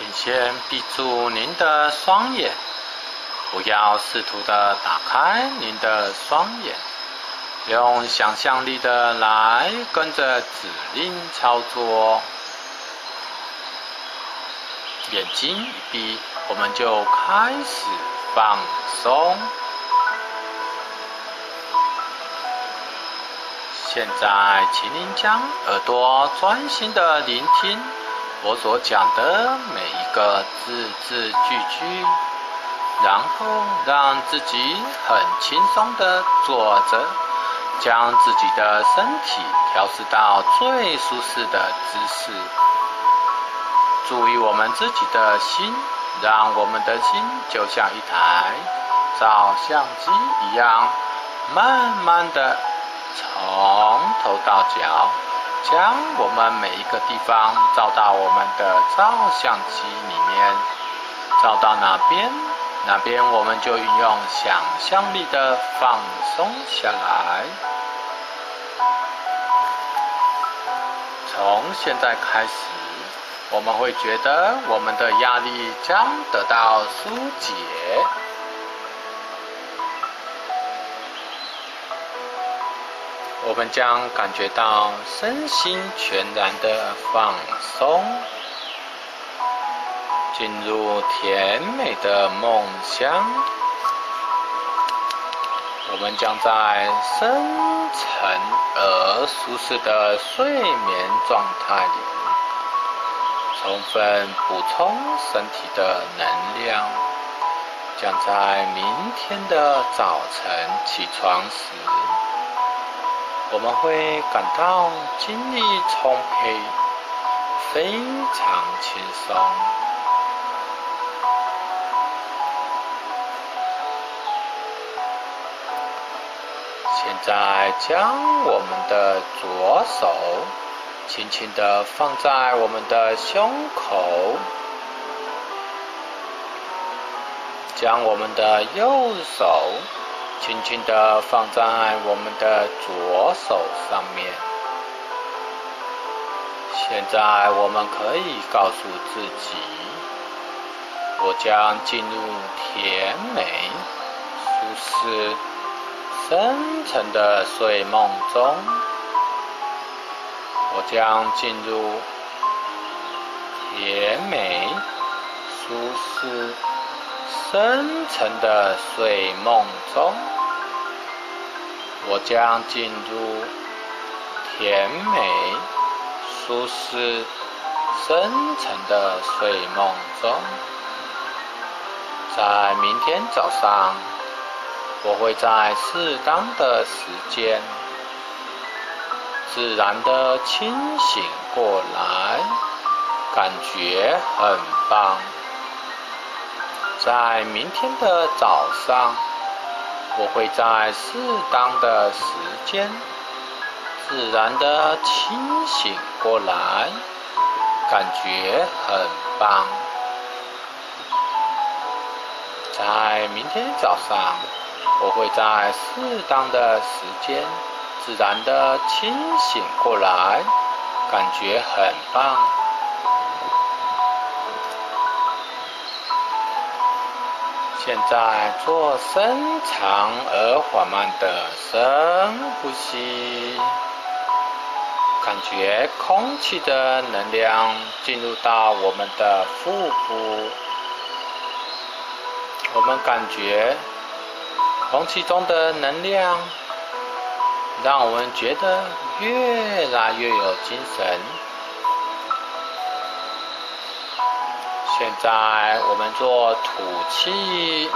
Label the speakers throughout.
Speaker 1: 请先闭住您的双眼，不要试图的打开您的双眼，用想象力的来跟着指令操作。眼睛一闭，我们就开始放松。现在，请您将耳朵专心的聆听。我所讲的每一个字字句句，然后让自己很轻松的坐着，将自己的身体调试到最舒适的姿势。注意我们自己的心，让我们的心就像一台照相机一样，慢慢的从头到脚。将我们每一个地方照到我们的照相机里面，照到哪边，哪边我们就运用想象力的放松下来。从现在开始，我们会觉得我们的压力将得到疏解。我们将感觉到身心全然的放松，进入甜美的梦乡。我们将在深沉而舒适的睡眠状态里，充分补充身体的能量，将在明天的早晨起床时。我们会感到精力充沛，非常轻松。现在将我们的左手轻轻的放在我们的胸口，将我们的右手。轻轻的放在我们的左手上面。现在我们可以告诉自己，我将进入甜美、舒适、深沉的睡梦中。我将进入甜美、舒适。深沉的睡梦中，我将进入甜美、舒适、深沉的睡梦中。在明天早上，我会在适当的时间，自然的清醒过来，感觉很棒。在明天的早上，我会在适当的时间，自然的清醒过来，感觉很棒。在明天早上，我会在适当的时间，自然的清醒过来，感觉很棒。现在做深长而缓慢的深呼吸，感觉空气的能量进入到我们的腹部，我们感觉空气中的能量让我们觉得越来越有精神。现在我们做吐气，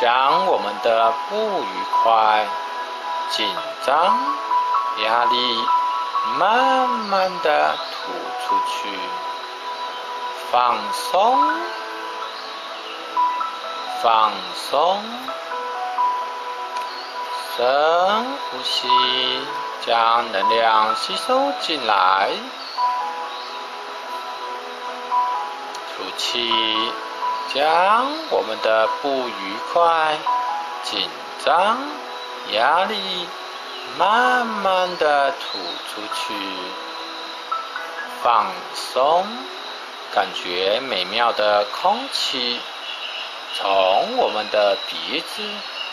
Speaker 1: 将我们的不愉快、紧张、压力慢慢的吐出去，放松，放松，深呼吸，将能量吸收进来。气，将我们的不愉快、紧张、压力慢慢的吐出去，放松，感觉美妙的空气从我们的鼻子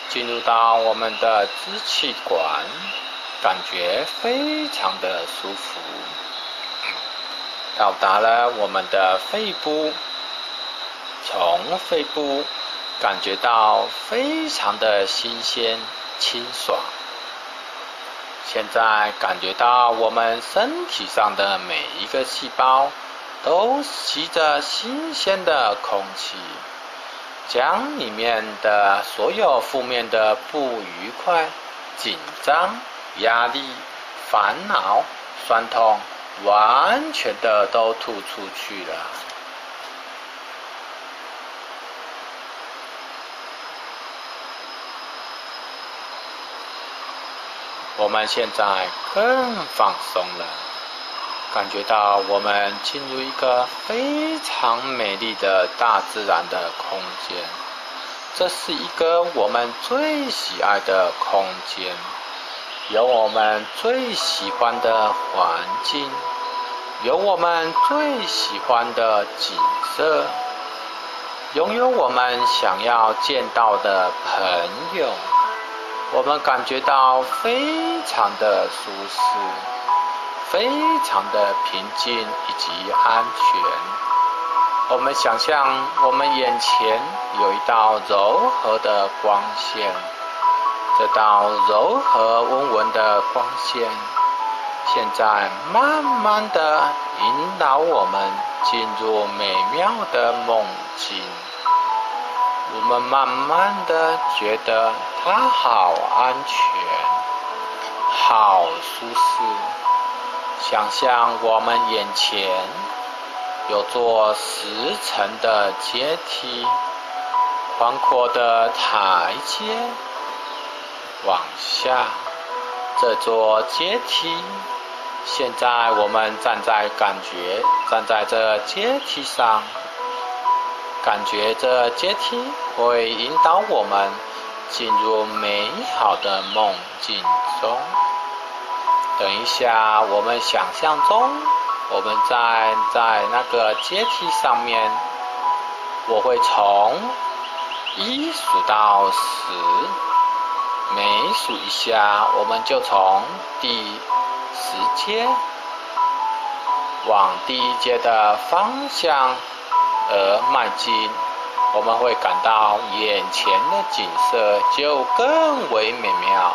Speaker 1: 进入到我们的支气管，感觉非常的舒服。到达了我们的肺部，从肺部感觉到非常的新鲜清爽。现在感觉到我们身体上的每一个细胞都吸着新鲜的空气，将里面的所有负面的不愉快、紧张、压力、烦恼、酸痛。完全的都吐出去了。我们现在更放松了，感觉到我们进入一个非常美丽的大自然的空间。这是一个我们最喜爱的空间。有我们最喜欢的环境，有我们最喜欢的景色，拥有我们想要见到的朋友，我们感觉到非常的舒适，非常的平静以及安全。我们想象我们眼前有一道柔和的光线。这道柔和温文的光线，现在慢慢的引导我们进入美妙的梦境。我们慢慢的觉得它好安全，好舒适。想象我们眼前有座十层的阶梯，宽阔的台阶。往下，这座阶梯。现在我们站在感觉，站在这阶梯上，感觉这阶梯会引导我们进入美好的梦境中。等一下，我们想象中，我们在在那个阶梯上面，我会从一数到十。每数一下，我们就从第十阶往第一阶的方向而迈进，我们会感到眼前的景色就更为美妙。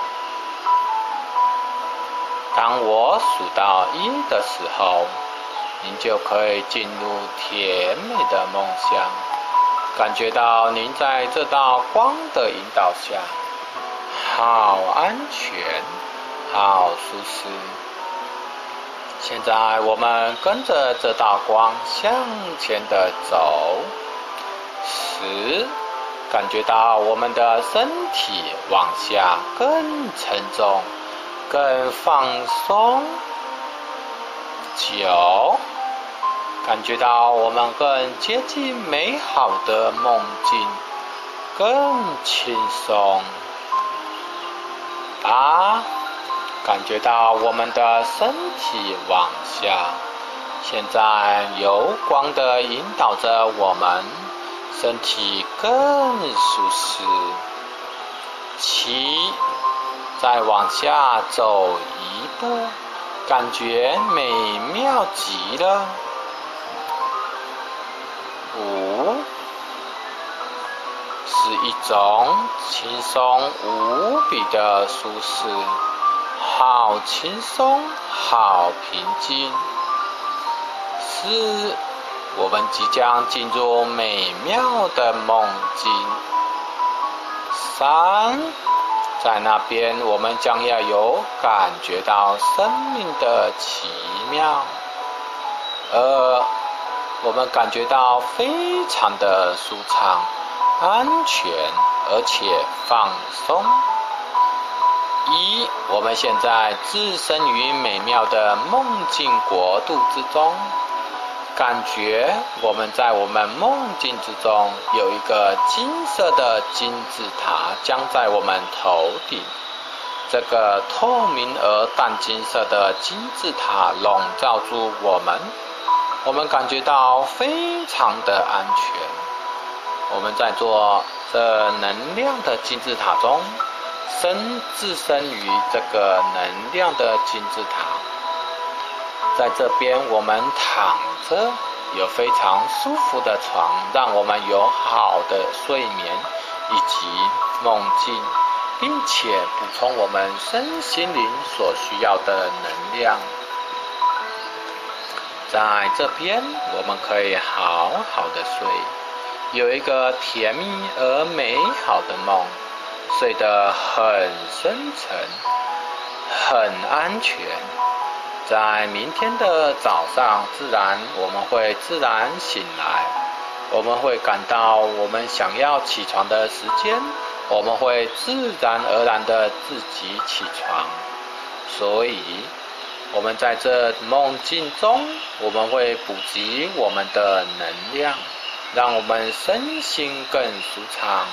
Speaker 1: 当我数到一的时候，您就可以进入甜美的梦乡，感觉到您在这道光的引导下。好安全，好舒适。现在我们跟着这道光向前的走，十，感觉到我们的身体往下更沉重，更放松。九，感觉到我们更接近美好的梦境，更轻松。八，感觉到我们的身体往下，现在有光的引导着我们，身体更舒适。七，再往下走一步，感觉美妙极了。五。是一种轻松无比的舒适，好轻松，好平静。四，我们即将进入美妙的梦境。三，在那边我们将要有感觉到生命的奇妙。二，我们感觉到非常的舒畅。安全而且放松。一，我们现在置身于美妙的梦境国度之中，感觉我们在我们梦境之中有一个金色的金字塔将在我们头顶。这个透明而淡金色的金字塔笼罩住我们，我们感觉到非常的安全。我们在做这能量的金字塔中，身置身于这个能量的金字塔，在这边我们躺着，有非常舒服的床，让我们有好的睡眠以及梦境。并且补充我们身心灵所需要的能量，在这边我们可以好好的睡，有一个甜蜜而美好的梦，睡得很深沉，很安全。在明天的早上，自然我们会自然醒来，我们会感到我们想要起床的时间。我们会自然而然的自己起床，所以，我们在这梦境中，我们会补给我们的能量，让我们身心更舒畅。